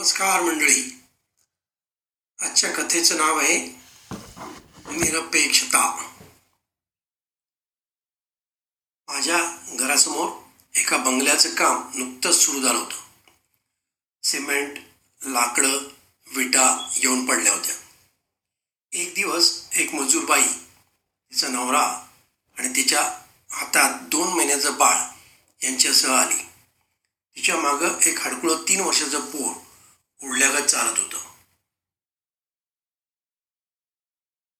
नमस्कार मंडळी. आजच्या कथेचं नाव आहे निरपेक्षता. माझ्या घरासमोर एका बंगल्याचं काम नुकतंच सुरू झालं होतं. सिमेंट लाकडं विटा येऊन पडल्या होत्या. एक दिवस एक मजूर बाई तिचा नवरा आणि तिच्या हातात दोन महिन्याचं बाळ यांच्यासह आली. तिच्या मागं एक हडकुळं तीन वर्षाचं पोर उडल्यागत चालत होतं.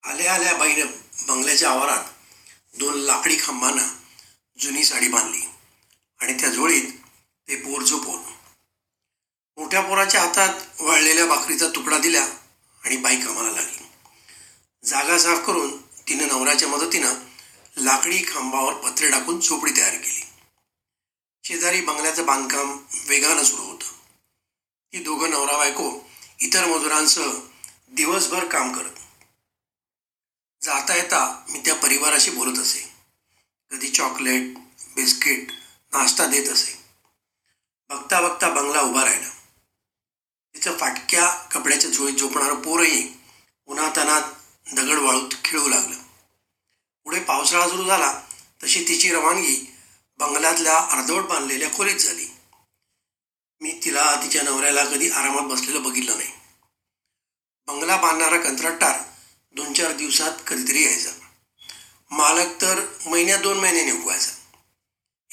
आल्या आल्या बाईनं बंगल्याच्या आवारात दोन लाकडी खांबांना जुनी साडी बांधली आणि त्या झोळीत ते पोर. झोपवलं मोठ्या पोराच्या हातात वाळलेल्या भाकरीचा तुकडा दिला आणि बाई कामाला लागली. जागा साफ करून तिनं नवऱ्याच्या मदतीनं लाकडी खांबावर पत्रे टाकून झोपडी तयार केली. शेजारी बंगल्याचं बांधकाम वेगानं सुरू होतं. ती दोघं नवरा बायको इतर मजुरांसह दिवसभर काम करत. जाता येता मी त्या परिवाराशी बोलत असे. कधी चॉकलेट बिस्किट नाश्ता देत असे. बघता बघता बंगला उभा राहिला. तिचं फाटक्या कपड्याच्या झोळीत झोपणारं पोरही उन्हातानात दगड वाळूत खिळू लागलं. पुढे पावसाळा सुरू झाला तशी तिची रवानगी बंगल्यातल्या अर्धवट बांधलेल्या खोलीत झाली. मी तिला तिच्या नवऱ्याला कधी आरामात बसलेलं बघितलं नाही. बंगला बांधणारा कंत्राटदार दोन चार दिवसात कधीतरी यायचा. मालक तर महिन्यात दोन महिन्याने उगवायचा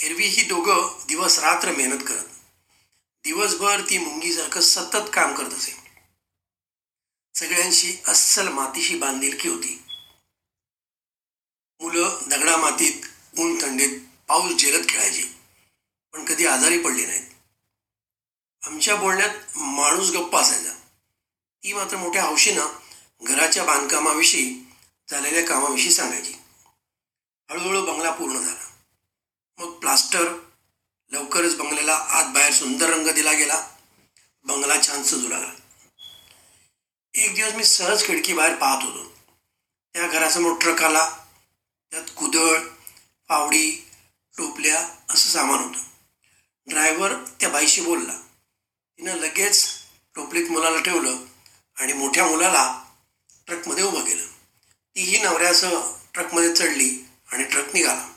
एरवी ही दोघं दिवस रात्र मेहनत करत. दिवसभर ती मुंगीसारखं सतत काम करत असे. सगळ्यांशी अस्सल मातीशी बांधिलकी होती. मुलं दगडा मातीत ऊन थंडीत पाऊस झेलत खेळायचे. पण कधी आजारी पडले नाहीत. आमच्या बोलण्यात माणूस गप्प असायचा. ती मात्र मोठ्या हौशीनं घराच्या बांधकामाविषयी झालेल्या कामाविषयी सांगायची. हळूहळू बंगला पूर्ण झाला. मग प्लास्टर लवकरच बंगल्याला आत बाहेर सुंदर रंग दिला गेला. बंगला छान सजू लागला. एक दिवस मी सहज खिडकी बाहेर पाहत होतो. त्या घरासमोर ट्रक आला. त्यात कुदळ पावडी टोपल्या असं सामान होतं. ड्रायव्हर त्या बाईशी बोलला. तिनं लगेच टोपलीत मुलाला ठेवलं आणि मोठ्या मुलाला ट्रकमध्ये उभं केलं. तीही नवऱ्यासह ट्रकमध्ये चढली आणि ट्रक निघाला.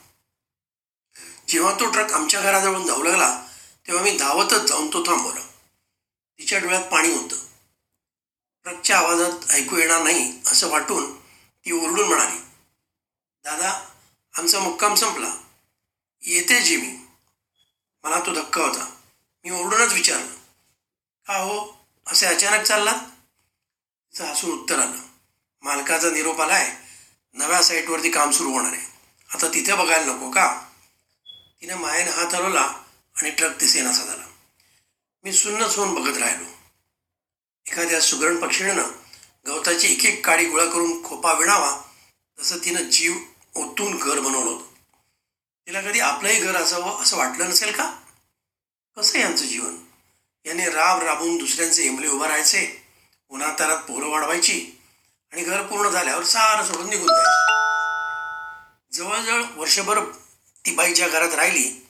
जेव्हा तो ट्रक आमच्या घराजवळून जाऊ लागला तेव्हा मी धावतच जाऊन तो थांबवला. तिच्या डोळ्यात पाणी होतं. ट्रकच्या आवाजात ऐकू येणार नाही असं वाटून ती ओरडून म्हणाली दादा आमचा मुक्काम संपला. येते जी मी. मला तो धक्का होता. मी ओरडूनच विचारलं का हो असे अचानक चाललात तिचं हसून उत्तर आलं. मालकाचा निरोप आलाय. नव्या साईटवरती काम सुरू होणार आहे. आता तिथे बघायला नको का? तिने मायेनं हात हलवला आणि ट्रक दिसेनासा झाला. मी सुन्नच होऊन बघत राहिलो. एखाद्या सुगरण पक्षीनं गवताची एक एक काडी गोळा करून खोपा विणावा तसं तिनं जीव ओतून घर बनवलं होतं. तिला कधी आपलंही घर असावं असं वाटलं नसेल का? कसं यांचं जीवन? याने राब राबून दुसऱ्यांचे एमले उभा राहायचे. उन्हातारात पोरं वाढवायची. आणि घर पूर्ण झाल्यावर सारं सोडून निघून जायचं. जवळजवळ वर्षभर ती बाईच्या घरात राहिली.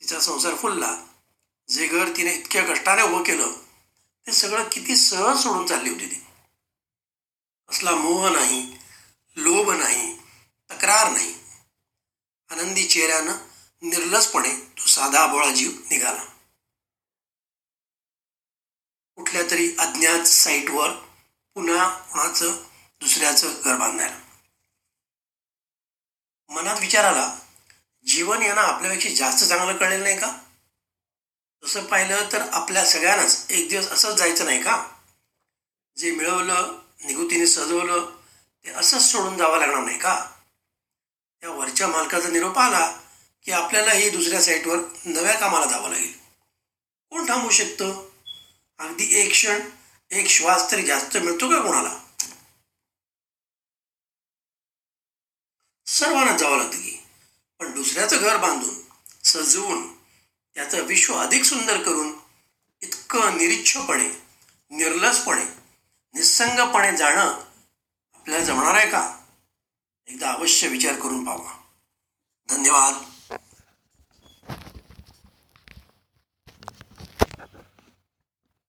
तिचा संसार फुलला. जे घर तिने इतक्या कष्टाने उभं केलं ते सगळं किती सहज सोडून चालली होती ती. असला मोह नाही लोभ नाही तक्रार नाही. आनंदी चेहऱ्यानं निर्लसपणे तो साधा बोळा जीव निघाला. कुठल्या तरी अज्ञात साईटवर पुन्हा कुणाचं दुसऱ्याचं घर बांधायला. मनात विचार आला जीवन यांना आपल्यापेक्षा जास्त चांगलं कळलेलं नाही का? तसं पाहिलं तर आपल्या सगळ्यांनाच एक दिवस असंच जायचं नाही का? जे मिळवलं निगुतीने सजवलं ते असंच सोडून जावं लागणार नाही का? त्या वरच्या मालकाचा निरोप आला की आपल्यालाही दुसऱ्या साईटवर नव्या कामाला जावं लागेल. कोण थांबू शकतं? अगदी एक क्षण एक श्वास तरी जास्त मिळतो का कोणाला? सर्वांना जावं लागतं की. पण दुसऱ्याचं घर बांधून सजवून त्याचं विश्व अधिक सुंदर करून इतकं निरीच्छपणे निर्लसपणे निसंगपणे जाणं आपल्याला जमणार आहे का? एकदा अवश्य विचार करून पाहा. धन्यवाद.